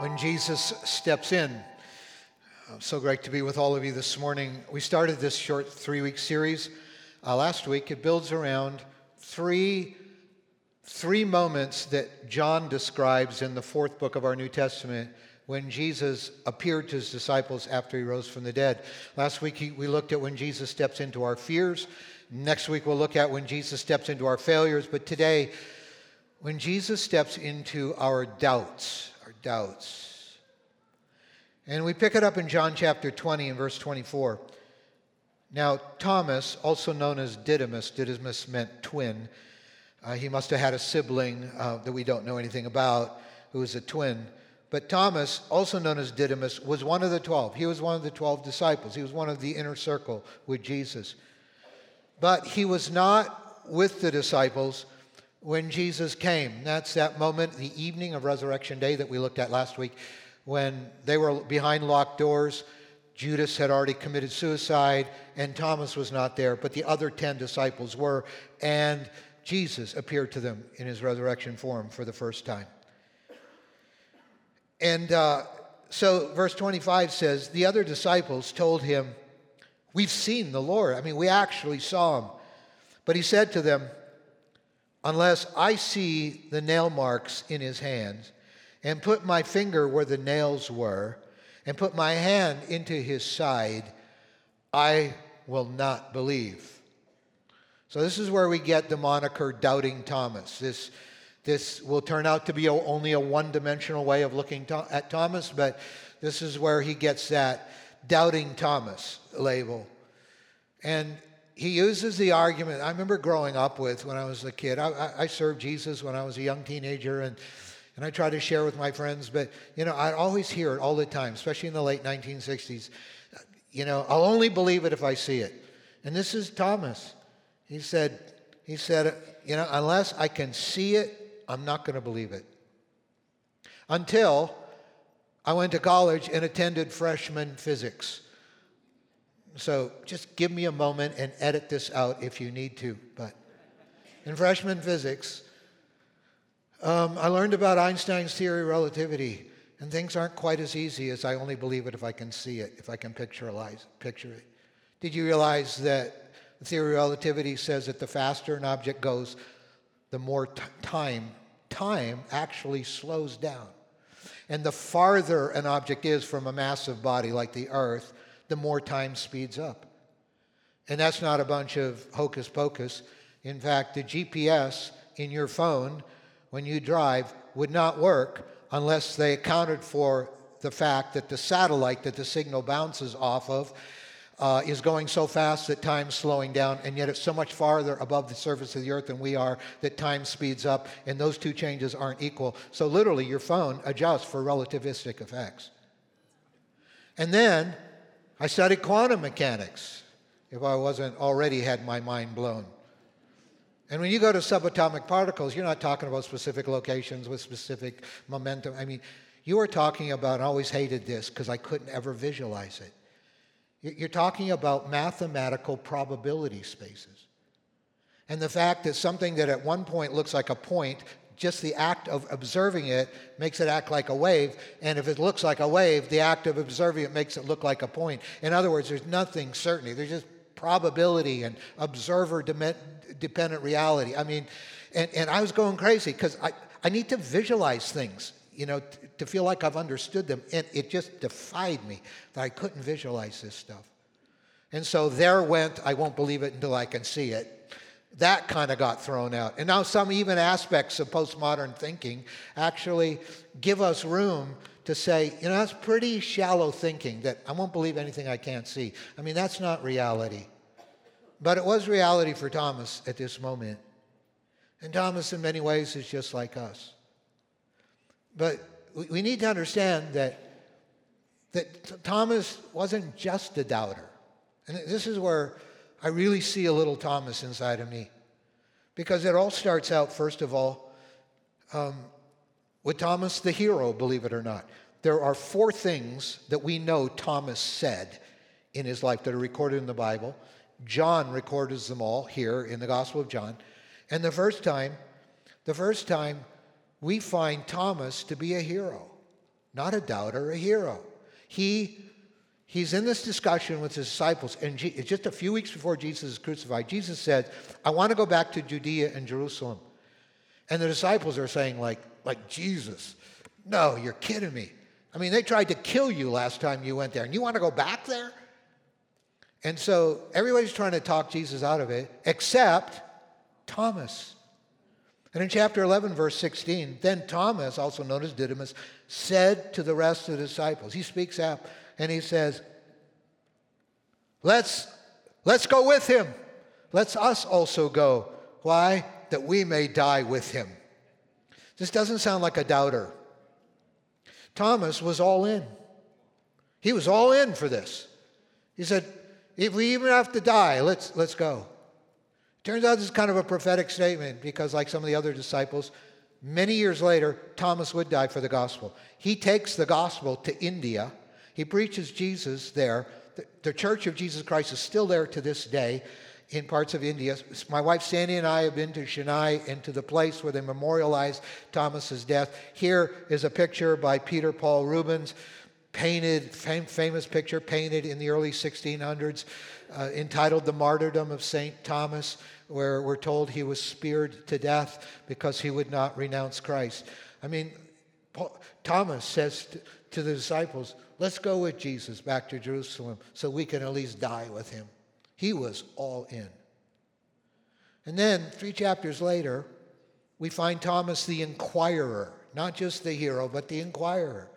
when Jesus steps in. So great to be with all of you this morning. We started this short three week series uh, last week. It builds around three, three moments that John describes in the fourth book of our New Testament when Jesus appeared to his disciples after he rose from the dead. Last week he, we looked at when Jesus steps into our fears. Next week we'll look at when Jesus steps into our failures. But today, when Jesus steps into our doubts doubts. And we pick it up in John chapter 20 and verse 24. Now, Thomas, also known as Didymus, Didymus meant twin. Uh, he must have had a sibling uh, that we don't know anything about who was a twin. But Thomas, also known as Didymus, was one of the 12. He was one of the 12 disciples. He was one of the inner circle with Jesus. But he was not with the disciples when Jesus came. That's that moment, the evening of Resurrection Day that we looked at last week, when they were behind locked doors. Judas had already committed suicide, and Thomas was not there, but the other 10 disciples were, and Jesus appeared to them in his resurrection form for the first time. And uh, so, verse 25 says, The other disciples told him, We've seen the Lord. I mean, we actually saw him. But he said to them, unless I see the nail marks in his hands and put my finger where the nails were and put my hand into his side, I will not believe. So, this is where we get the moniker Doubting Thomas. This, this will turn out to be only a one dimensional way of looking to, at Thomas, but this is where he gets that Doubting Thomas label. And he uses the argument I remember growing up with when I was a kid. I, I, served Jesus when I was a young teenager, and, and I tried to share with my friends, but you know, I always hear it all the time, especially in the late 1960s. You know, I'll only believe it if I see it. And this is Thomas. He said, he said, you know, unless I can see it, I'm not going to believe it. Until I went to college and attended freshman physics. So just give me a moment and edit this out if you need to. But in freshman physics, um, I learned about Einstein's theory of relativity, and things aren't quite as easy as I only believe it if I can see it, if I can picture it. Did you realize that the theory of relativity says that the faster an object goes, the more t- time time actually slows down. And the farther an object is from a massive body like the Earth, the more time speeds up. And that's not a bunch of hocus pocus. In fact, the GPS in your phone when you drive would not work unless they accounted for the fact that the satellite that the signal bounces off of uh, is going so fast that time's slowing down, and yet it's so much farther above the surface of the earth than we are that time speeds up, and those two changes aren't equal. So, literally, your phone adjusts for relativistic effects. And then I studied quantum mechanics if I wasn't already had my mind blown. And when you go to subatomic particles, you're not talking about specific locations with specific momentum. I mean, you are talking about, I always hated this because I couldn't ever visualize it. You're talking about mathematical probability spaces. And the fact that something that at one point looks like a point just the act of observing it makes it act like a wave. And if it looks like a wave, the act of observing it makes it look like a point. In other words, there's nothing certainty. There's just probability and observer dependent reality. I mean, and, and I was going crazy because I, I need to visualize things, you know, t- to feel like I've understood them. And it just defied me that I couldn't visualize this stuff. And so there went, I won't believe it until I can see it that kind of got thrown out. And now some even aspects of postmodern thinking actually give us room to say, you know, that's pretty shallow thinking that I won't believe anything I can't see. I mean, that's not reality. But it was reality for Thomas at this moment. And Thomas, in many ways, is just like us. But we need to understand that, that Thomas wasn't just a doubter. And this is where I really see a little Thomas inside of me. Because it all starts out, first of all, um, with Thomas the hero, believe it or not. There are four things that we know Thomas said in his life that are recorded in the Bible. John records them all here in the Gospel of John. And the first time, the first time we find Thomas to be a hero. not a doubter, a hero. He, he's in this discussion with his disciples, and just a few weeks before Jesus is crucified, Jesus said, I want to go back to Judea and Jerusalem. And the disciples are saying, like, like Jesus, no, you're kidding me. I mean, they tried to kill you last time you went there, and you want to go back there? And so everybody's trying to talk Jesus out of it, except Thomas. And in chapter 11, verse 16, then Thomas, also known as Didymus, said to the rest of the disciples, he speaks up and he says, Let's, let's go with him. Let's us also go. Why? That we may die with him. This doesn't sound like a doubter. Thomas was all in. He was all in for this. He said, if we even have to die, let's, let's go. Turns out this is kind of a prophetic statement because, like some of the other disciples, many years later, Thomas would die for the gospel. He takes the gospel to India, he preaches Jesus there. The, the Church of Jesus Christ is still there to this day in parts of India. My wife Sandy and I have been to Chennai and to the place where they memorialized Thomas's death. Here is a picture by Peter Paul Rubens, painted, fam- famous picture painted in the early 1600s, uh, entitled The Martyrdom of St. Thomas, where we're told he was speared to death because he would not renounce Christ. I mean, Paul, Thomas says to the disciples, Let's go with Jesus back to Jerusalem so we can at least die with him. He was all in. And then, three chapters later, we find Thomas the inquirer, not just the hero, but the inquirer,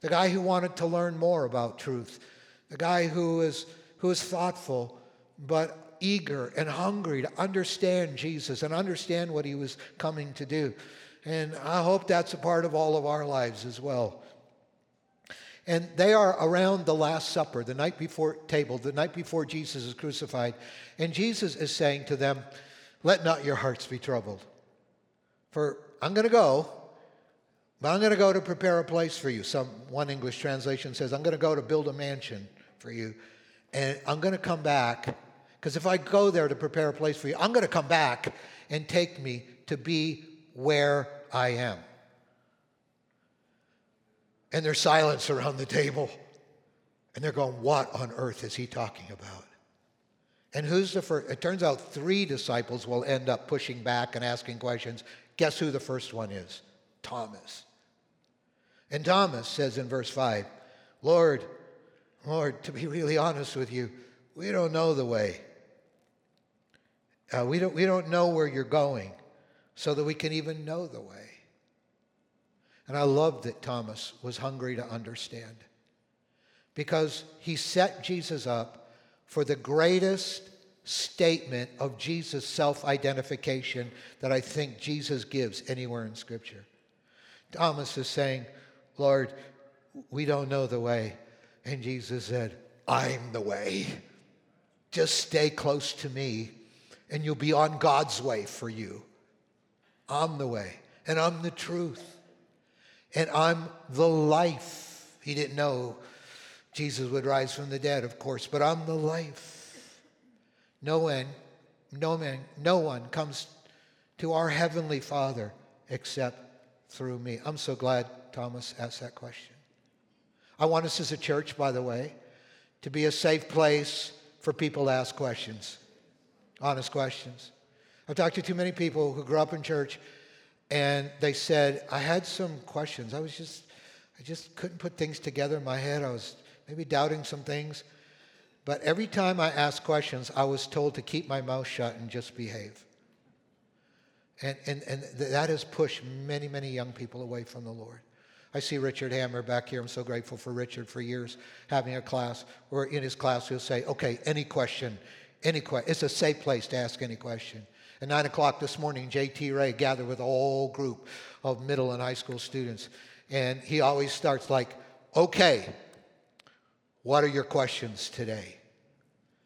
the guy who wanted to learn more about truth, the guy who is, who is thoughtful, but eager and hungry to understand Jesus and understand what he was coming to do. And I hope that's a part of all of our lives as well. And they are around the Last Supper, the night before table, the night before Jesus is crucified. And Jesus is saying to them, Let not your hearts be troubled. For I'm going to go, but I'm going to go to prepare a place for you. Some one English translation says, I'm going to go to build a mansion for you. And I'm going to come back. Because if I go there to prepare a place for you, I'm going to come back and take me to be where I am and there's silence around the table. And they're going, What on earth is he talking about? And who's the first? It turns out three disciples will end up pushing back and asking questions. Guess who the first one is? Thomas. And Thomas says in verse 5, Lord, Lord, to be really honest with you, we don't know the way. Uh, we, don't, we don't know where you're going so that we can even know the way. And I love that Thomas was hungry to understand because he set Jesus up for the greatest statement of Jesus' self identification that I think Jesus gives anywhere in Scripture. Thomas is saying, Lord, we don't know the way. And Jesus said, I'm the way. Just stay close to me, and you'll be on God's way for you. I'm the way, and I'm the truth and I'm the life. He didn't know Jesus would rise from the dead, of course, but I'm the life. No one, no man, no one comes to our heavenly Father except through me. I'm so glad Thomas asked that question. I want us as a church, by the way, to be a safe place for people to ask questions, honest questions. I've talked to too many people who grew up in church and they said, I had some questions. I was just, I just couldn't put things together in my head. I was maybe doubting some things. But every time I asked questions, I was told to keep my mouth shut and just behave. And, and, and that has pushed many, many young people away from the Lord. I see Richard Hammer back here. I'm so grateful for Richard for years having a class where in his class he'll say, okay, any question, any question. It's a safe place to ask any question. At 9 o'clock this morning, J.T. Ray gathered with a whole group of middle and high school students. And he always starts like, okay, what are your questions today?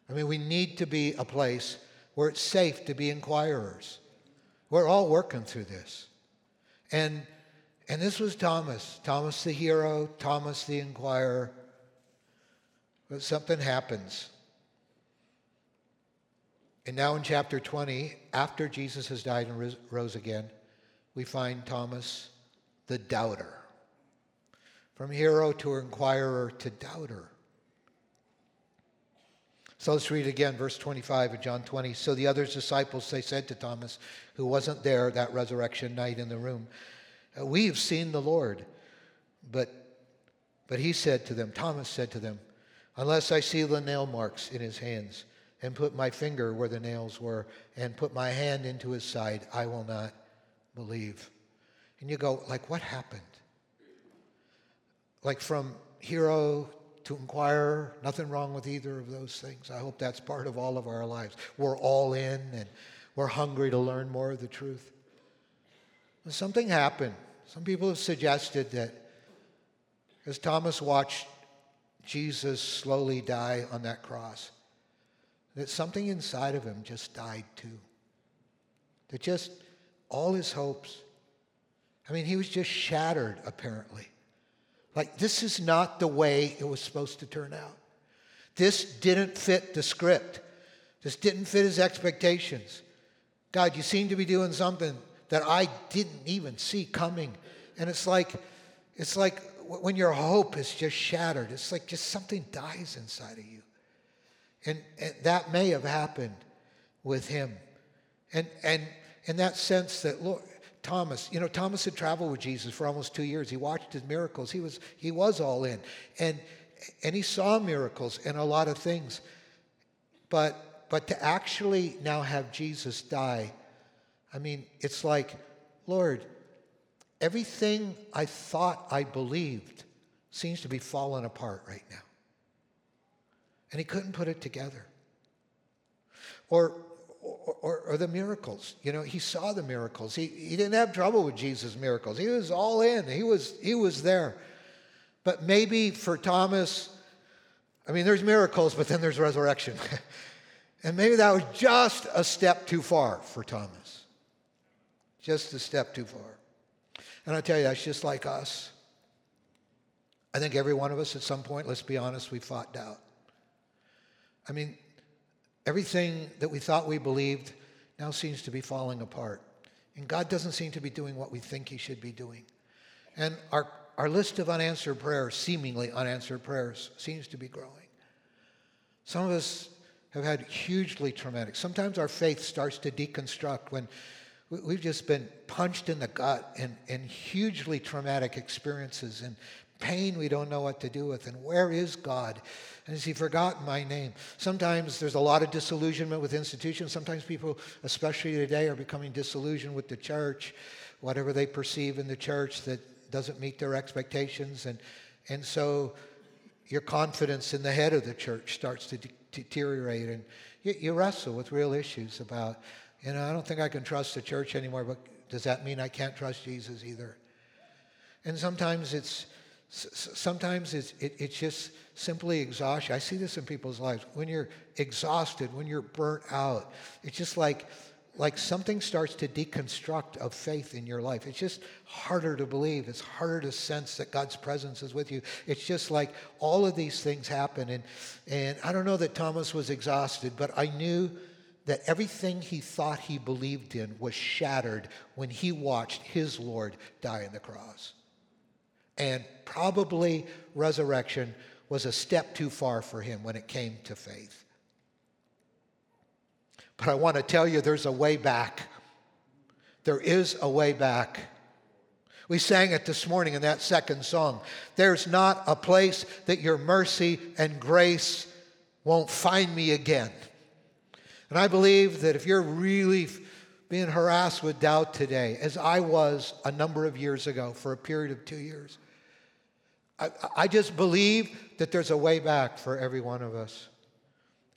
I mean, we need to be a place where it's safe to be inquirers. We're all working through this. And, and this was Thomas, Thomas the hero, Thomas the inquirer. But something happens. And now in chapter 20, after Jesus has died and rose again, we find Thomas the doubter. from hero to inquirer to doubter. So let's read again, verse 25 of John 20. So the other disciples, they said to Thomas, who wasn't there that resurrection night in the room, uh, We've seen the Lord. But, but he said to them, Thomas said to them, Unless I see the nail marks in his hands, and put my finger where the nails were, and put my hand into his side, I will not believe. And you go, like, what happened? Like from hero to inquire, nothing wrong with either of those things. I hope that's part of all of our lives. We're all in and we're hungry to learn more of the truth. something happened. Some people have suggested that as Thomas watched Jesus slowly die on that cross, that something inside of him just died too. That just all his hopes, I mean, he was just shattered, apparently. Like, this is not the way it was supposed to turn out. This didn't fit the script. This didn't fit his expectations. God, you seem to be doing something that I didn't even see coming. And it's like, it's like when your hope is just shattered, it's like just something dies inside of you. And, and that may have happened with him. And, and in that sense that, Lord, Thomas, you know, Thomas had traveled with Jesus for almost two years. He watched his miracles. He was, he was all in. And, and he saw miracles and a lot of things. But, but to actually now have Jesus die, I mean, it's like, Lord, everything I thought I believed seems to be falling apart right now. And he couldn't put it together. Or or, or, the miracles. You know, he saw the miracles. He, he didn't have trouble with Jesus' miracles. He was all in. He was, he was there. But maybe for Thomas, I mean, there's miracles, but then there's resurrection. and maybe that was just a step too far for Thomas. Just a step too far. And I tell you, that's just like us. I think every one of us at some point, let's be honest, we fought doubt. I mean, Everything that we thought we believed now seems to be falling apart. And God doesn't seem to be doing what we think He should be doing. And our, our list of unanswered prayers, seemingly unanswered prayers, seems to be growing. Some of us have had hugely traumatic. Sometimes our faith starts to deconstruct when we've just been punched in the gut and, and hugely traumatic experiences and pain we don't know what to do with. And where is God? And has He forgotten my name? Sometimes there's a lot of disillusionment with institutions. Sometimes people, especially today, are becoming disillusioned with the church, whatever they perceive in the church that doesn't meet their expectations. And, and so your confidence in the head of the church starts to de- deteriorate. And you, you wrestle with real issues about, you know, I don't think I can trust the church anymore, but does that mean I can't trust Jesus either? And sometimes it's sometimes it's, it, it's just simply exhaustion. I see this in people's lives. When you're exhausted, when you're burnt out, it's just like, like something starts to deconstruct of faith in your life. It's just harder to believe. It's harder to sense that God's presence is with you. It's just like all of these things happen. And, and I don't know that Thomas was exhausted, but I knew that everything he thought he believed in was shattered when he watched his Lord die on the cross. And probably resurrection was a step too far for him when it came to faith. But I want to tell you there's a way back. There is a way back. We sang it this morning in that second song. There's not a place that your mercy and grace won't find me again. And I believe that if you're really being harassed with doubt today, as I was a number of years ago for a period of two years, I, just believe that there's a way back for every one of us.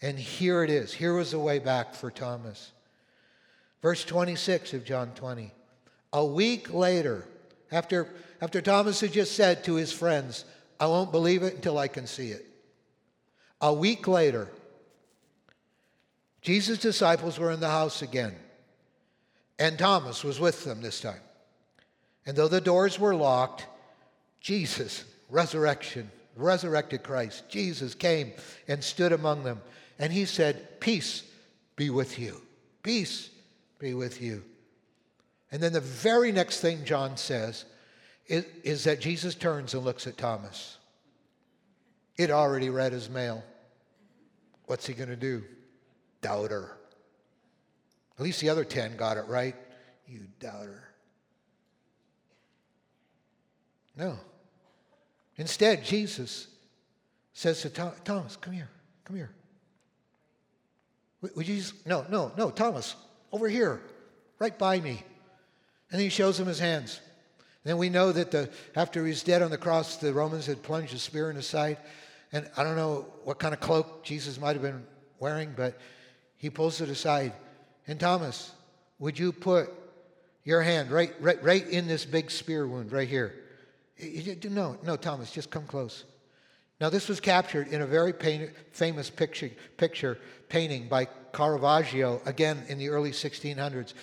And here it is. Here was the way back for Thomas. Verse 26 of John 20. A week later, after, after Thomas had just said to his friends, I won't believe it until I can see it. A week later, Jesus' disciples were in the house again, and Thomas was with them this time. And though the doors were locked, Jesus resurrection, resurrected Christ, Jesus came and stood among them. And he said, Peace be with you. Peace be with you. And then the very next thing John says is, is that Jesus turns and looks at Thomas. It already read his mail. What's he going to do? Doubter. At least the other 10 got it right. You doubter. No. Instead, Jesus says to Thomas, Come here, come here. Would you just, no, no, no, Thomas, over here, right by me. And he shows him his hands. And then we know that the, after he's dead on the cross, the Romans had plunged a spear in his side. And I don't know what kind of cloak Jesus might have been wearing, but he pulls it aside. And Thomas, would you put your hand right, right, right in this big spear wound right here? No, no, Thomas, just come close. Now, this was captured in a very pain, famous picture, picture painting by Caravaggio, again in the early 1600s.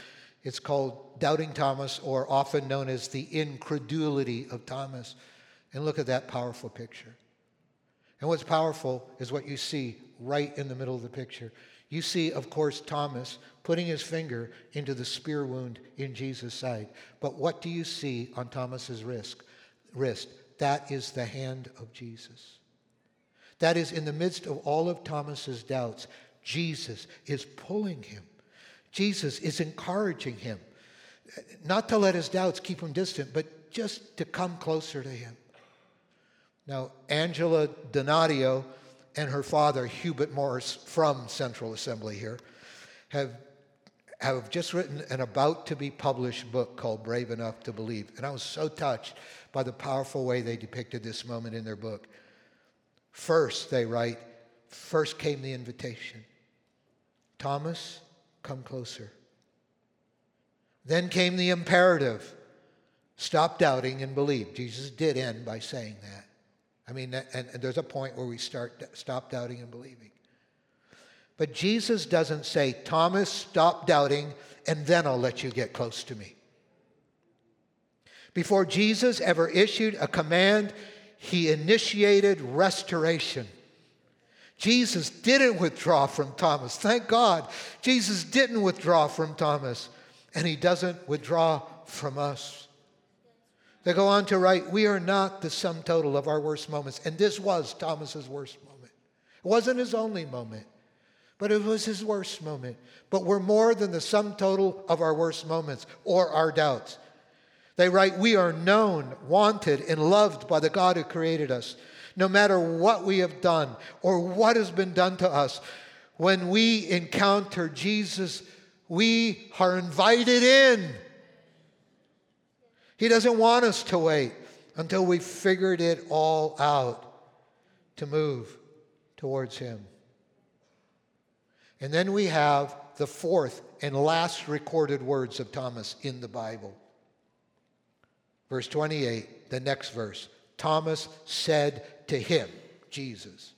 It's called Doubting Thomas, or often known as the incredulity of Thomas. And look at that powerful picture. And what's powerful is what you see right in the middle of the picture. You see, of course, Thomas putting his finger into the spear wound in Jesus' side. But what do you see on Thomas's wrist? Wrist? That is the hand of Jesus. That is, in the midst of all of Thomas's doubts, Jesus is pulling him. Jesus is encouraging him. Not to let his doubts keep him distant, but just to come closer to him. Now, Angela Donadio and her father, Hubert Morris, from Central Assembly here, have, have just written an about to be published book called Brave Enough to Believe. And I was so touched by the powerful way they depicted this moment in their book. First, they write, first came the invitation Thomas, come closer. Then came the imperative stop doubting and believe. Jesus did end by saying that. I mean, and, and there's a point where we start stop doubting and believing. But Jesus doesn't say, Thomas, stop doubting, and then I'll let you get close to me. Before Jesus ever issued a command, he initiated restoration. Jesus didn't withdraw from Thomas. Thank God. Jesus didn't withdraw from Thomas, and he doesn't withdraw from us. They go on to write, We are not the sum total of our worst moments. And this was Thomas's worst moment. It wasn't his only moment, but it was his worst moment. But we're more than the sum total of our worst moments or our doubts. They write, We are known, wanted, and loved by the God who created us. No matter what we have done or what has been done to us, when we encounter Jesus, we are invited in. He doesn't want us to wait until we've figured it all out to move towards Him. And then we have the fourth and last recorded words of Thomas in the Bible. Verse 28, the next verse. Thomas said to him, Jesus,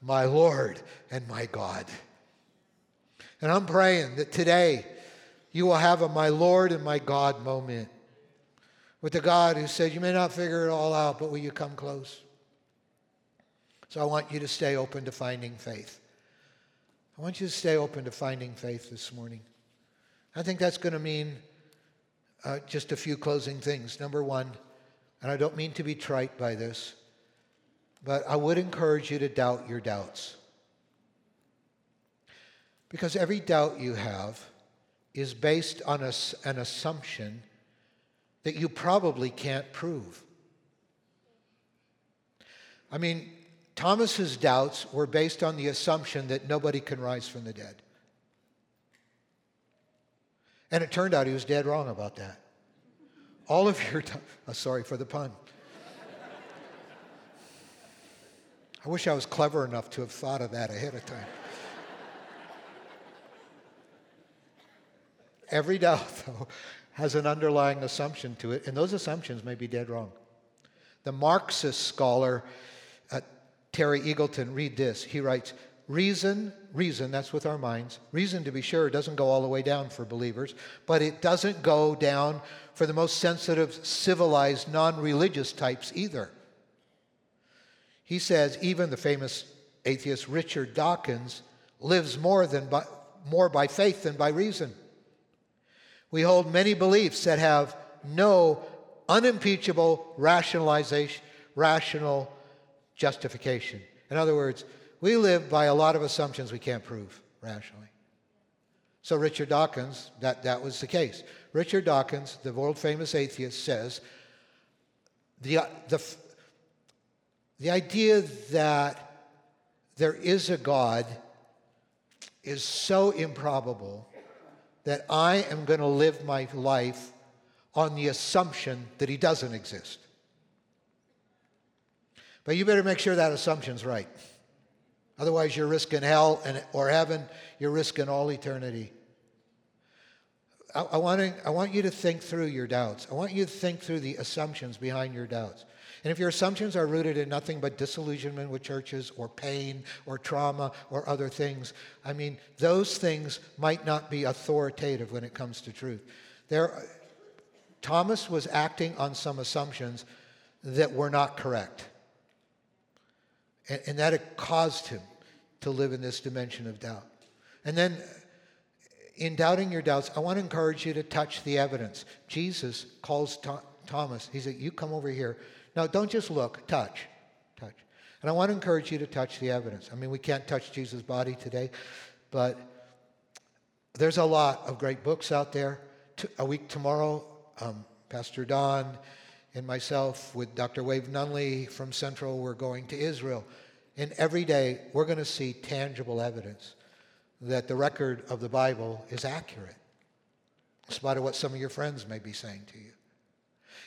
my Lord and my God. And I'm praying that today you will have a my Lord and my God moment with the God who said, You may not figure it all out, but will you come close? So I want you to stay open to finding faith. I want you to stay open to finding faith this morning. I think that's going to mean uh, just a few closing things. Number one, and I don't mean to be trite by this, but I would encourage you to doubt your doubts. Because every doubt you have is based on a, an assumption that you probably can't prove. I mean, Thomas's doubts were based on the assumption that nobody can rise from the dead. And it turned out he was dead wrong about that. All of your, t- oh, sorry for the pun. I wish I was clever enough to have thought of that ahead of time. Every doubt, though, has an underlying assumption to it, and those assumptions may be dead wrong. The Marxist scholar uh, Terry Eagleton, read this. He writes Reason, reason, that's with our minds. Reason, to be sure, doesn't go all the way down for believers, but it doesn't go down for the most sensitive, civilized, non religious types either. He says even the famous atheist Richard Dawkins lives more, than by, more by faith than by reason. We hold many beliefs that have no unimpeachable rationalization, rational justification. In other words, we live by a lot of assumptions we can't prove rationally. So Richard Dawkins, that, that was the case. Richard Dawkins, the world famous atheist, says the, the, the idea that there is a God is so improbable that I am going to live my life on the assumption that he doesn't exist. But you better make sure that assumption's right. Otherwise, you're risking hell and, or heaven, you're risking all eternity. I, I, want to, I want you to think through your doubts. I want you to think through the assumptions behind your doubts. And if your assumptions are rooted in nothing but disillusionment with churches or pain or trauma or other things, I mean, those things might not be authoritative when it comes to truth. There, Thomas was acting on some assumptions that were not correct. And, and that it caused him to live in this dimension of doubt. And then, in doubting your doubts, I want to encourage you to touch the evidence. Jesus calls Thomas, he said, You come over here. Now, don't just look, touch. Touch. And I want to encourage you to touch the evidence. I mean, we can't touch Jesus' body today, but there's a lot of great books out there. A week tomorrow, um, Pastor Don and myself with Dr. Wave Nunley from Central, we're going to Israel. And every day, we're going to see tangible evidence that the record of the Bible is accurate, in spite of what some of your friends may be saying to you.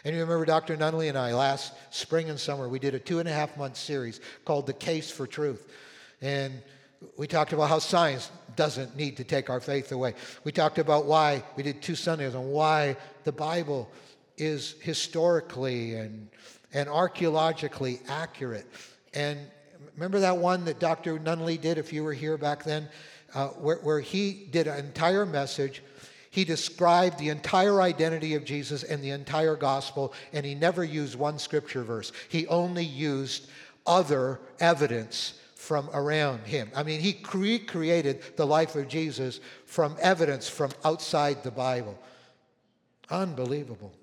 And you remember Dr. Nunley and I last spring and summer, we did a two and a half month series called The Case for Truth. And we talked about how science doesn't need to take our faith away. We talked about why, we did two Sundays on why the Bible is historically and, and archaeologically accurate. And remember that one that Dr. Nunley did, if you were here back then, uh, where, where he did an entire message. He described the entire identity of Jesus and the entire gospel, and he never used one scripture verse. He only used other evidence from around him. I mean, he recreated the life of Jesus from evidence from outside the Bible. Unbelievable.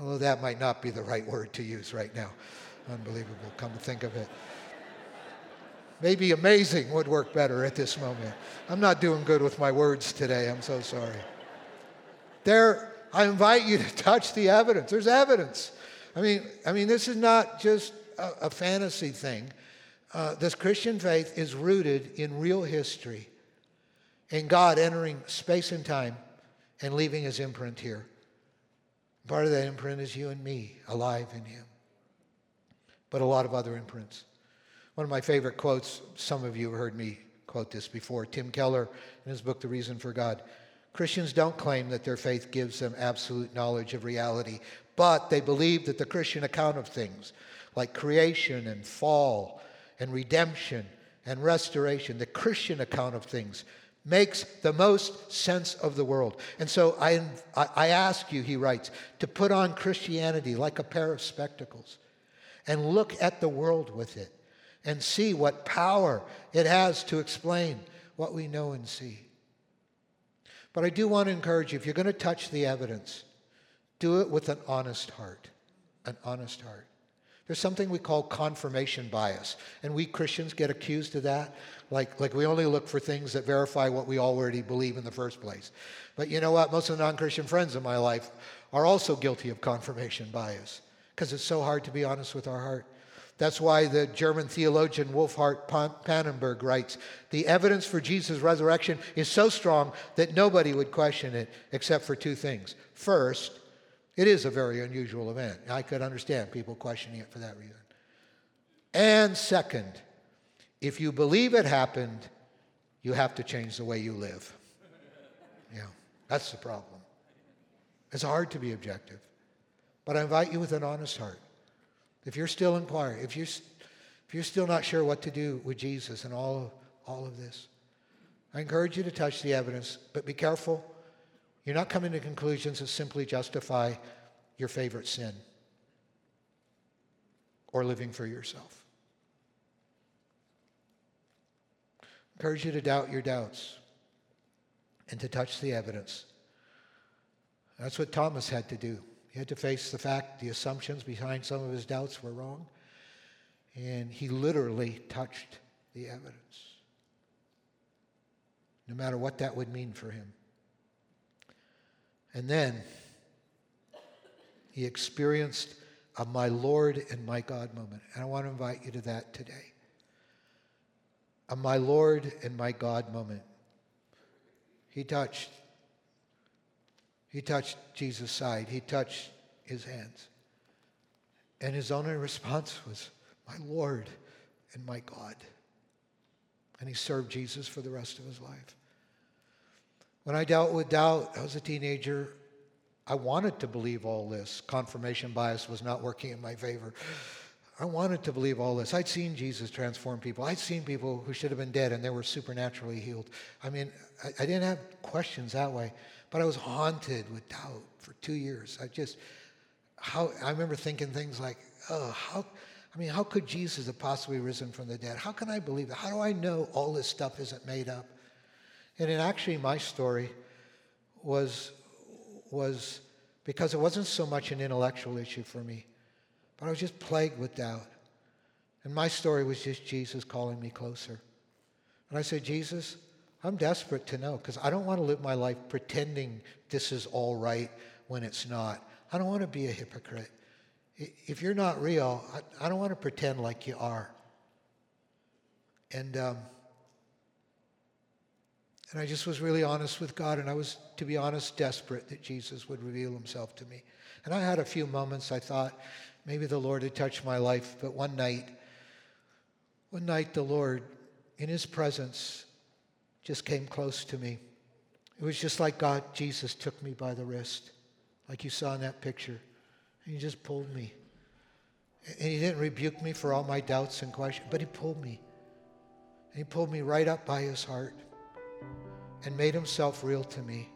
Although that might not be the right word to use right now. Unbelievable, come to think of it. Maybe amazing would work better at this moment. I'm not doing good with my words today. I'm so sorry. There, I invite you to touch the evidence. There's evidence. I mean, I mean, this is not just a, a fantasy thing. Uh, this Christian faith is rooted in real history, in God entering space and time and leaving his imprint here. Part of that imprint is you and me, alive in him, but a lot of other imprints. One of my favorite quotes, some of you have heard me quote this before, Tim Keller in his book, The Reason for God. Christians don't claim that their faith gives them absolute knowledge of reality, but they believe that the Christian account of things, like creation and fall and redemption and restoration, the Christian account of things makes the most sense of the world. And so I, I ask you, he writes, to put on Christianity like a pair of spectacles and look at the world with it and see what power it has to explain what we know and see. But I do want to encourage you if you're going to touch the evidence, do it with an honest heart. An honest heart. There's something we call confirmation bias, and we Christians get accused of that. Like, like we only look for things that verify what we already believe in the first place. But you know what? Most of the non Christian friends in my life are also guilty of confirmation bias because it's so hard to be honest with our heart. That's why the German theologian Wolfhart Pannenberg writes The evidence for Jesus' resurrection is so strong that nobody would question it except for two things. First, it is a very unusual event. I could understand people questioning it for that reason. And second, if you believe it happened, you have to change the way you live. Yeah, that's the problem. It's hard to be objective. But I invite you with an honest heart. If you're still inquiring, if you're, if you're still not sure what to do with Jesus and all all of this, I encourage you to touch the evidence, but be careful you're not coming to conclusions that simply justify your favorite sin or living for yourself. Encourage you to doubt your doubts and to touch the evidence. That's what Thomas had to do. He had to face the fact the assumptions behind some of his doubts were wrong. And he literally touched the evidence, no matter what that would mean for him. And then he experienced a my Lord and my God moment. And I want to invite you to that today. A my Lord and my God moment. He touched. He touched Jesus' side. He touched his hands. And his only response was, My Lord and my God. And he served Jesus for the rest of his life. When I dealt with doubt, I was a teenager. I wanted to believe all this. Confirmation bias was not working in my favor. I wanted to believe all this. I'd seen Jesus transform people. I'd seen people who should have been dead and they were supernaturally healed. I mean, I, I didn't have questions that way, but I was haunted with doubt for two years. I just, how, I remember thinking things like, oh, how, I mean, how could Jesus have possibly risen from the dead? How can I believe it? How do I know all this stuff isn't made up? And it actually, my story was was because it wasn't so much an intellectual issue for me, but I was just plagued with doubt. And my story was just Jesus calling me closer. And I said, Jesus, I'm desperate to know because I don't want to live my life pretending this is all right when it's not. I don't want to be a hypocrite. If you're not real, I, don't want to pretend like you are. And um, and I just was really honest with God, and I was, to be honest, desperate that Jesus would reveal himself to me. And I had a few moments I thought maybe the Lord had touched my life, but one night, one night the Lord, in his presence, just came close to me. It was just like God, Jesus took me by the wrist, like you saw in that picture, and he just pulled me. And he didn't rebuke me for all my doubts and questions, but he pulled me. And he pulled me right up by his heart and made himself real to me.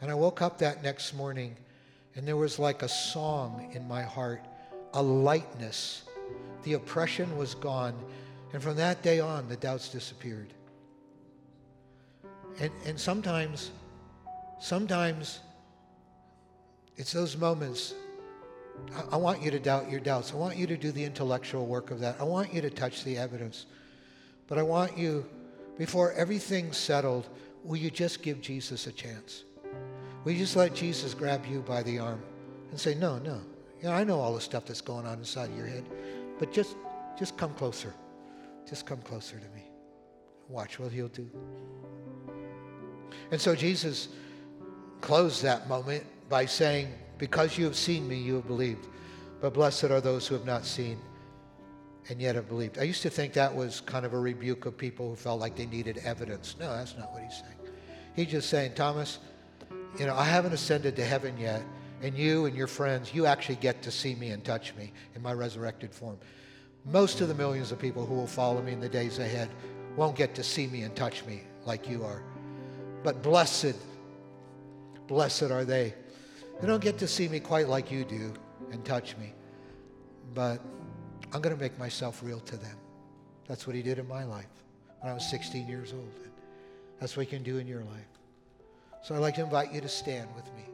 And I woke up that next morning and there was like a song in my heart, a lightness. The oppression was gone. And from that day on, the doubts disappeared. And, and sometimes, sometimes it's those moments. I, I want you to doubt your doubts. I want you to do the intellectual work of that. I want you to touch the evidence. But I want you, before everything's settled, will you just give Jesus a chance? Will you just let Jesus grab you by the arm and say, no, no. Yeah, I know all the stuff that's going on inside of your head, but just, just come closer. Just come closer to me. Watch what he'll do. And so Jesus closed that moment by saying, because you have seen me, you have believed. But blessed are those who have not seen and yet have believed. I used to think that was kind of a rebuke of people who felt like they needed evidence. No, that's not what he's saying. He's just saying, Thomas, you know, I haven't ascended to heaven yet, and you and your friends, you actually get to see me and touch me in my resurrected form. Most of the millions of people who will follow me in the days ahead won't get to see me and touch me like you are. But blessed, blessed are they. They don't get to see me quite like you do and touch me. But I'm going to make myself real to them. That's what he did in my life when I was 16 years old. That's what he can do in your life. So I'd like to invite you to stand with me.